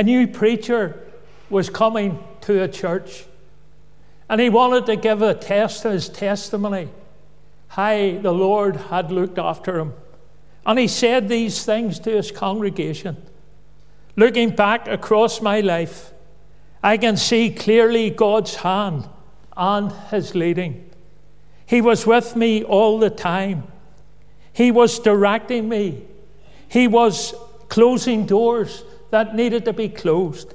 a new preacher was coming to a church and he wanted to give a test of his testimony how the Lord had looked after him. And he said these things to his congregation Looking back across my life, I can see clearly God's hand and his leading. He was with me all the time. He was directing me. He was closing doors that needed to be closed.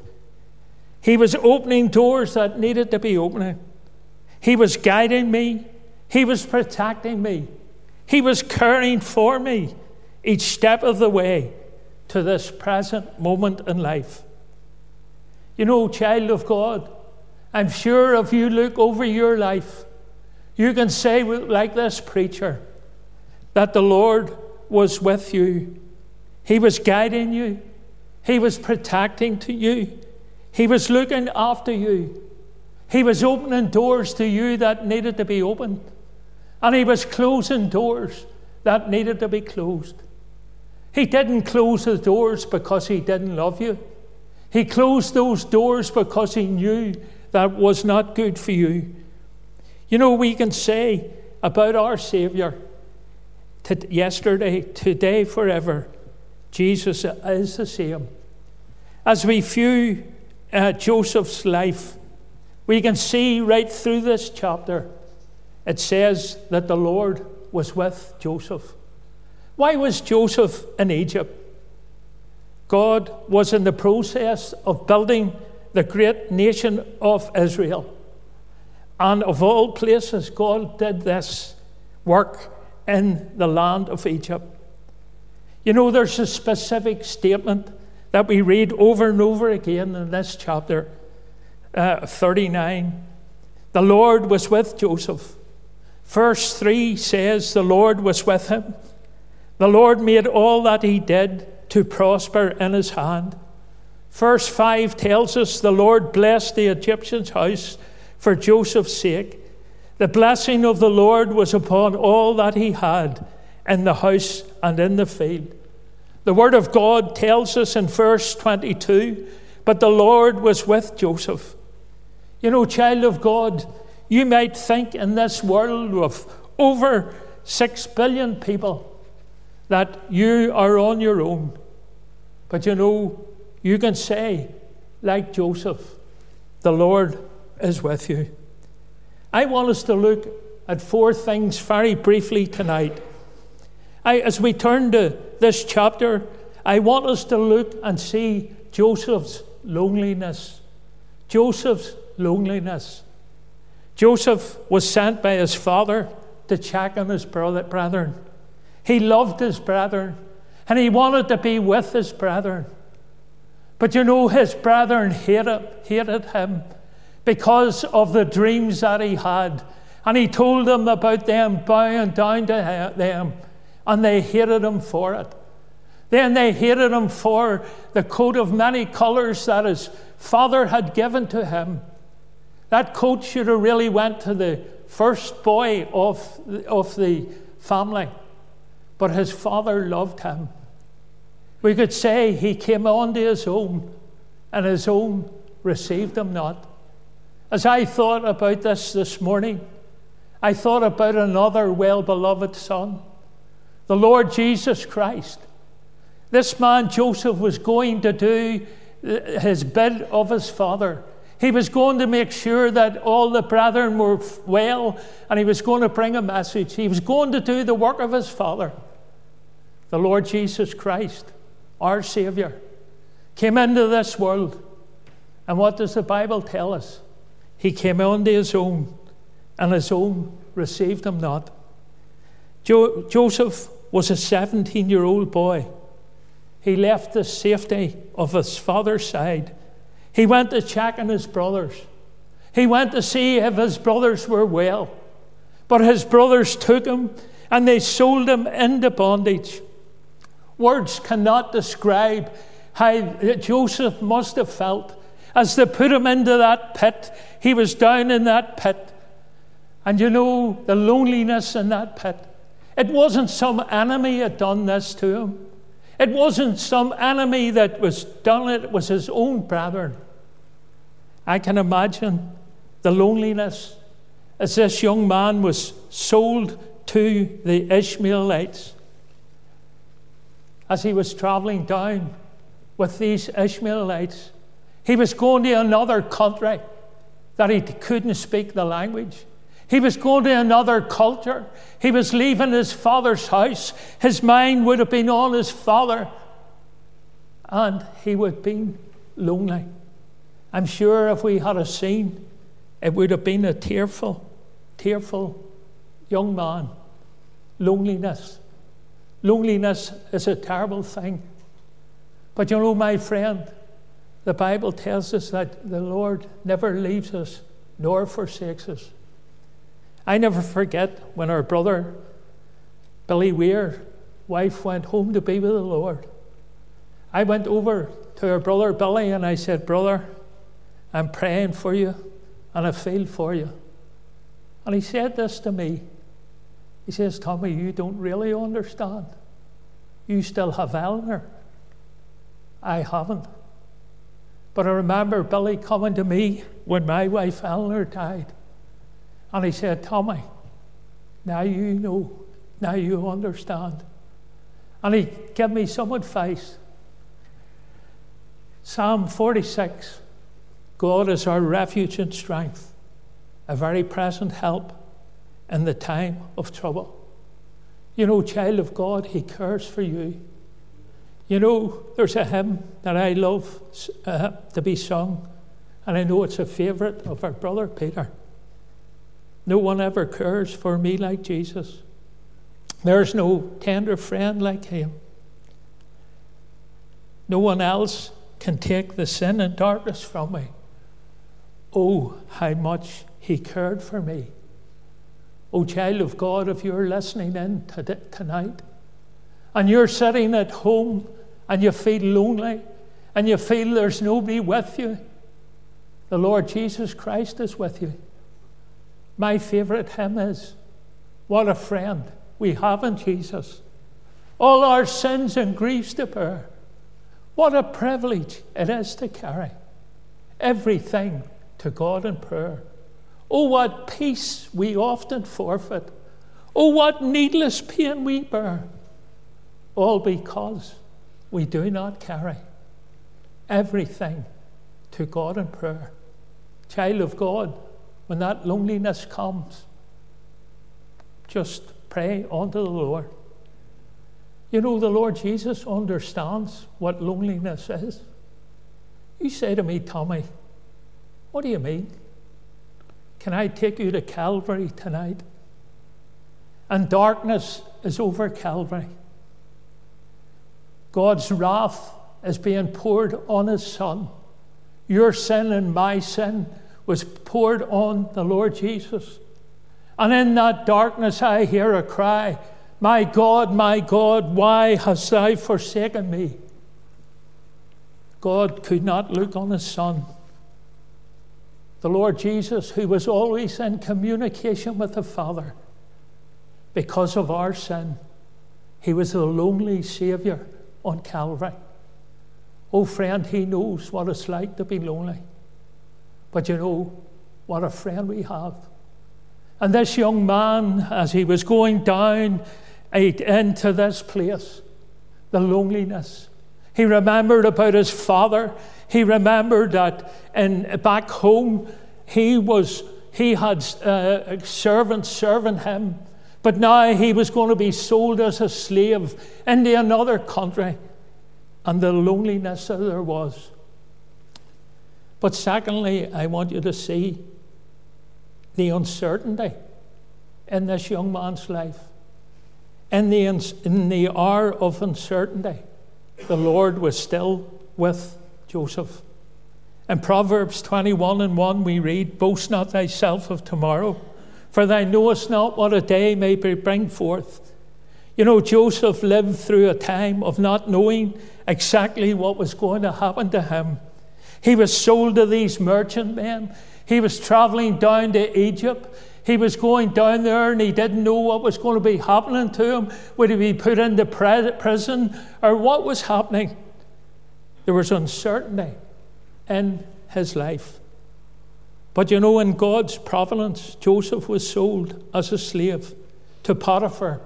He was opening doors that needed to be opening. He was guiding me. He was protecting me. He was caring for me each step of the way to this present moment in life. You know, child of God, I'm sure if you look over your life, you can say, like this preacher, that the Lord was with you. He was guiding you. He was protecting to you. He was looking after you. He was opening doors to you that needed to be opened. And He was closing doors that needed to be closed. He didn't close the doors because He didn't love you. He closed those doors because He knew that was not good for you. You know, we can say about our Savior yesterday, today, forever, Jesus is the same. As we view uh, Joseph's life, we can see right through this chapter, it says that the Lord was with Joseph. Why was Joseph in Egypt? God was in the process of building the great nation of Israel. And of all places, God did this work in the land of Egypt. You know, there's a specific statement that we read over and over again in this chapter uh, 39. The Lord was with Joseph. Verse 3 says, The Lord was with him. The Lord made all that he did to prosper in his hand. Verse 5 tells us the Lord blessed the Egyptian's house for Joseph's sake. The blessing of the Lord was upon all that he had in the house and in the field. The word of God tells us in verse 22 but the Lord was with Joseph. You know, child of God, you might think in this world of over six billion people that you are on your own. But you know, you can say, like Joseph, the Lord is with you. I want us to look at four things very briefly tonight. I, as we turn to this chapter, I want us to look and see Joseph's loneliness. Joseph's loneliness. Joseph was sent by his father to check on his brethren. He loved his brethren and he wanted to be with his brethren. But you know, his brethren hated, hated him because of the dreams that he had. And he told them about them bowing down to them, and they hated him for it. Then they hated him for the coat of many colors that his father had given to him. That coat should have really went to the first boy of, of the family. But his father loved him. We could say he came on to his own, and his own received him not. As I thought about this this morning, I thought about another well beloved son, the Lord Jesus Christ. This man, Joseph, was going to do his bid of his father. He was going to make sure that all the brethren were well, and he was going to bring a message. He was going to do the work of his father. The Lord Jesus Christ, our Savior, came into this world. And what does the Bible tell us? He came unto his own, and his own received him not. Jo- Joseph was a 17 year old boy. He left the safety of his father's side. He went to check on his brothers. He went to see if his brothers were well. But his brothers took him and they sold him into bondage. Words cannot describe how Joseph must have felt as they put him into that pit, he was down in that pit. And you know, the loneliness in that pit. It wasn't some enemy had done this to him. It wasn't some enemy that was done it, it was his own brethren. I can imagine the loneliness as this young man was sold to the Ishmaelites. As he was traveling down with these Ishmaelites, he was going to another country that he couldn't speak the language. He was going to another culture. He was leaving his father's house. His mind would have been on his father. And he would have been lonely. I'm sure if we had a scene, it would have been a tearful, tearful young man. Loneliness. Loneliness is a terrible thing. But you know, my friend, the Bible tells us that the Lord never leaves us nor forsakes us. I never forget when our brother, Billy Weir, wife went home to be with the Lord. I went over to our brother Billy and I said, Brother, I'm praying for you and I feel for you. And he said this to me. He says, Tommy, you don't really understand. You still have Eleanor. I haven't. But I remember Billy coming to me when my wife Eleanor died. And he said, Tommy, now you know, now you understand. And he gave me some advice. Psalm 46 God is our refuge and strength, a very present help in the time of trouble. You know, child of God, He cares for you. You know, there's a hymn that I love uh, to be sung, and I know it's a favourite of our brother Peter. No one ever cares for me like Jesus. There's no tender friend like him. No one else can take the sin and darkness from me. Oh, how much he cared for me. Oh, child of God, if you're listening in tonight and you're sitting at home and you feel lonely and you feel there's nobody with you, the Lord Jesus Christ is with you. My favorite hymn is What a friend we have in Jesus. All our sins and griefs to bear. What a privilege it is to carry everything to God in prayer. Oh, what peace we often forfeit. Oh, what needless pain we bear. All because we do not carry everything to God in prayer. Child of God, when that loneliness comes, just pray unto the Lord. You know, the Lord Jesus understands what loneliness is. You say to me, Tommy, what do you mean? Can I take you to Calvary tonight? And darkness is over Calvary. God's wrath is being poured on His Son. Your sin and my sin was poured on the Lord Jesus. And in that darkness, I hear a cry My God, my God, why hast thou forsaken me? God could not look on his Son. The Lord Jesus, who was always in communication with the Father because of our sin, he was the lonely Saviour on Calvary. Oh, friend, he knows what it's like to be lonely. But you know, what a friend we have. And this young man, as he was going down into this place, the loneliness, he remembered about his father. He remembered that in, back home, he, was, he had uh, servants serving him. But now he was going to be sold as a slave into another country. And the loneliness that there was. But secondly, I want you to see the uncertainty in this young man's life. In the, in the hour of uncertainty, the Lord was still with Joseph. In Proverbs 21 and 1, we read, Boast not thyself of tomorrow, for thou knowest not what a day may bring forth. You know, Joseph lived through a time of not knowing exactly what was going to happen to him. He was sold to these merchantmen. He was traveling down to Egypt. He was going down there and he didn't know what was going to be happening to him. Would he be put into prison or what was happening? There was uncertainty in his life. But you know, in God's providence, Joseph was sold as a slave to Potiphar,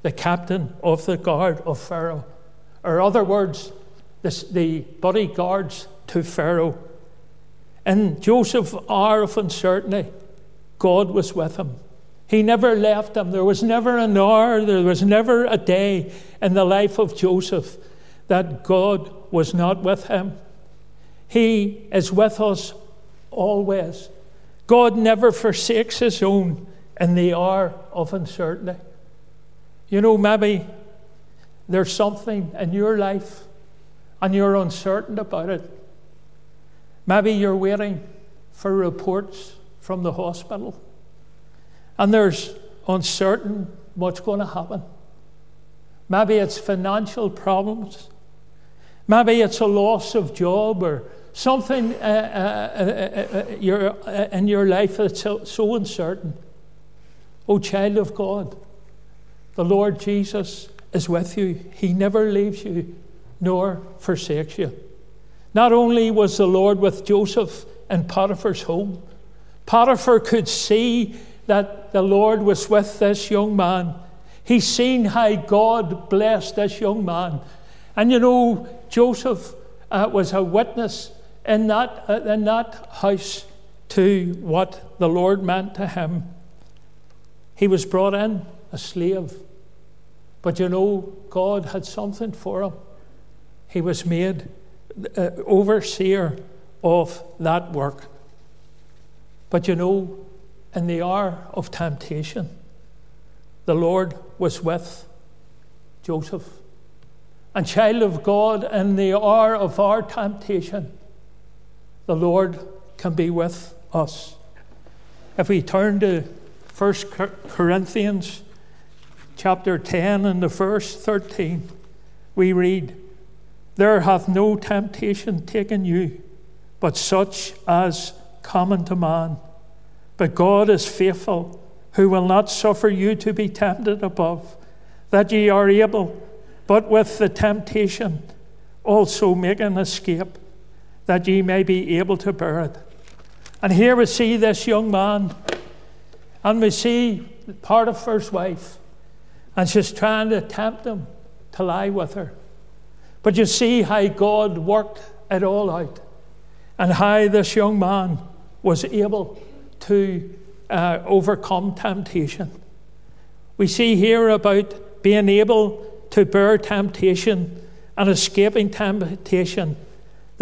the captain of the guard of Pharaoh. Or, other words, the, the bodyguards to Pharaoh. In Joseph's hour of uncertainty, God was with him. He never left him. There was never an hour, there was never a day in the life of Joseph that God was not with him. He is with us always. God never forsakes his own in the hour of uncertainty. You know, maybe there's something in your life and you're uncertain about it. Maybe you're waiting for reports from the hospital and there's uncertain what's going to happen. Maybe it's financial problems. Maybe it's a loss of job or something uh, uh, uh, your, in your life that's so, so uncertain. Oh, child of God, the Lord Jesus is with you. He never leaves you nor forsakes you. Not only was the Lord with Joseph in Potiphar's home, Potiphar could see that the Lord was with this young man. He seen how God blessed this young man. And you know, Joseph uh, was a witness in that, uh, in that house to what the Lord meant to him. He was brought in a slave. But you know, God had something for him. He was made uh, overseer of that work. But you know, in the hour of temptation, the Lord was with Joseph. And, child of God, in the hour of our temptation, the Lord can be with us. If we turn to 1 Corinthians chapter 10 and the verse 13, we read, There hath no temptation taken you, but such as common to man. But God is faithful, who will not suffer you to be tempted above, that ye are able, but with the temptation also make an escape that ye may be able to bear it. And here we see this young man, and we see Potiphar's wife, and she's trying to tempt him to lie with her. But you see how God worked it all out, and how this young man was able to uh, overcome temptation. We see here about being able to bear temptation and escaping temptation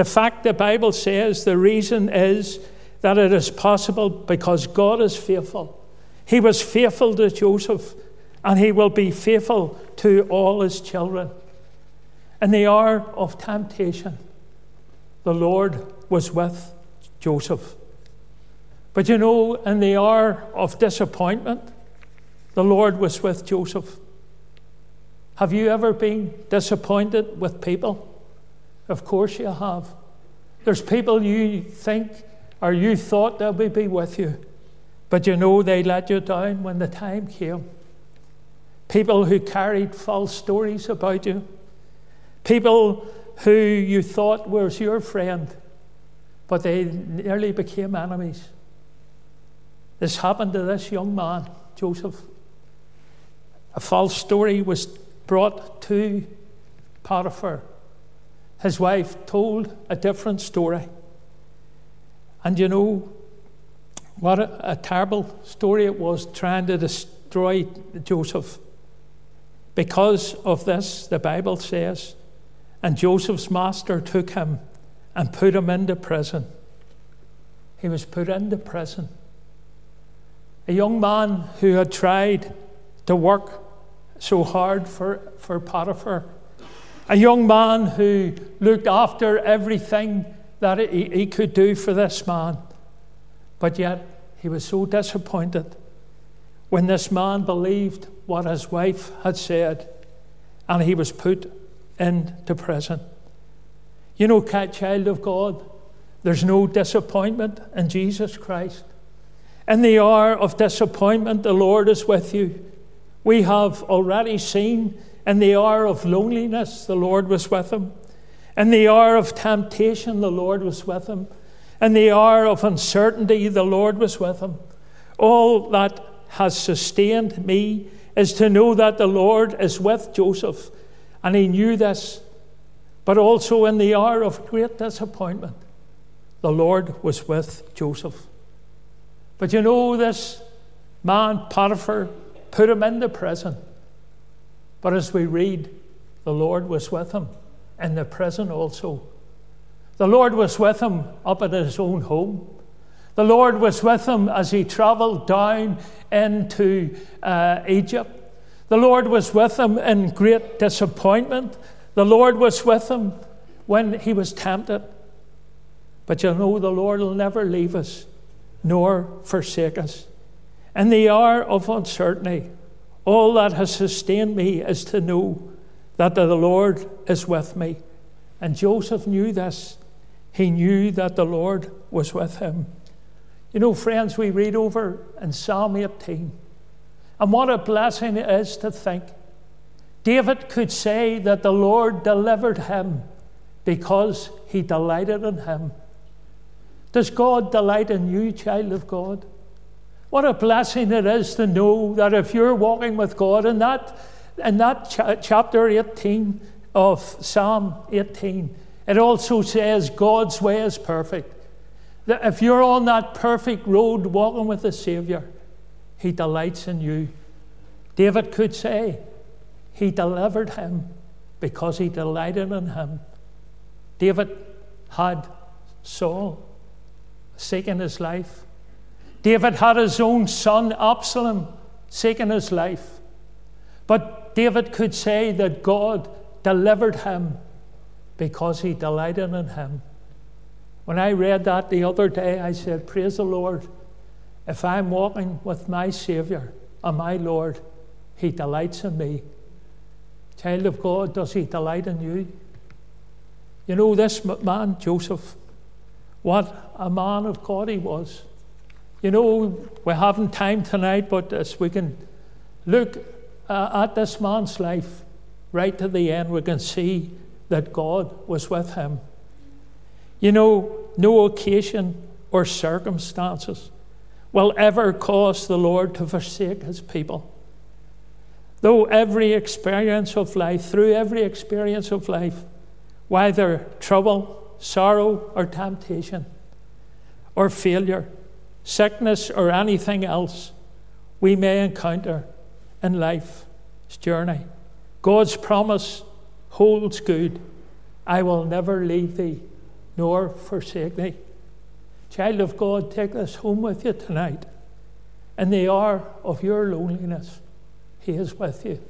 the fact the Bible says the reason is that it is possible because God is faithful. He was faithful to Joseph, and he will be faithful to all his children. In the hour of temptation, the Lord was with Joseph. But you know, in the hour of disappointment, the Lord was with Joseph. Have you ever been disappointed with people? Of course you have. There's people you think or you thought they would be with you, but you know they let you down when the time came. People who carried false stories about you. People who you thought was your friend, but they nearly became enemies. This happened to this young man, Joseph. A false story was brought to Potiphar his wife told a different story. And you know what a, a terrible story it was trying to destroy Joseph. Because of this, the Bible says, and Joseph's master took him and put him into prison. He was put into prison. A young man who had tried to work so hard for, for Potiphar a young man who looked after everything that he, he could do for this man. But yet, he was so disappointed when this man believed what his wife had said and he was put into prison. You know, child of God, there's no disappointment in Jesus Christ. In the hour of disappointment, the Lord is with you. We have already seen in the hour of loneliness, the Lord was with him. In the hour of temptation, the Lord was with him. In the hour of uncertainty, the Lord was with him. All that has sustained me is to know that the Lord is with Joseph, and he knew this. But also in the hour of great disappointment, the Lord was with Joseph. But you know, this man, Potiphar, put him in the prison. But as we read, the Lord was with him in the prison also. The Lord was with him up at his own home. The Lord was with him as he traveled down into uh, Egypt. The Lord was with him in great disappointment. The Lord was with him when he was tempted. But you know, the Lord will never leave us nor forsake us. In the hour of uncertainty, all that has sustained me is to know that the Lord is with me. And Joseph knew this. He knew that the Lord was with him. You know, friends, we read over in Psalm 18, and what a blessing it is to think David could say that the Lord delivered him because he delighted in him. Does God delight in you, child of God? What a blessing it is to know that if you're walking with God, in that, in that ch- chapter 18 of Psalm 18, it also says God's way is perfect. That if you're on that perfect road walking with the Savior, He delights in you. David could say, He delivered him because He delighted in him. David had Saul seeking his life. David had his own son, Absalom, seeking his life. But David could say that God delivered him because he delighted in him. When I read that the other day, I said, Praise the Lord. If I'm walking with my Savior and my Lord, He delights in me. Child of God, does He delight in you? You know, this man, Joseph, what a man of God he was. You know, we haven't time tonight, but as we can look uh, at this man's life right to the end, we can see that God was with him. You know, no occasion or circumstances will ever cause the Lord to forsake his people. Though every experience of life, through every experience of life, whether trouble, sorrow, or temptation, or failure, sickness, or anything else we may encounter in life's journey. God's promise holds good. I will never leave thee nor forsake thee. Child of God, take this home with you tonight. In the hour of your loneliness, He is with you.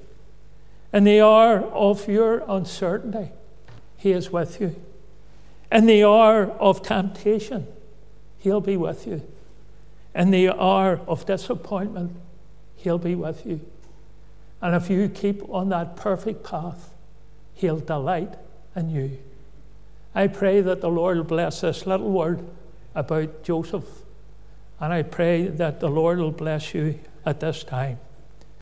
In the hour of your uncertainty, He is with you. In the hour of temptation, He'll be with you. In the hour of disappointment, He'll be with you. And if you keep on that perfect path, He'll delight in you. I pray that the Lord will bless this little word about Joseph. And I pray that the Lord will bless you at this time.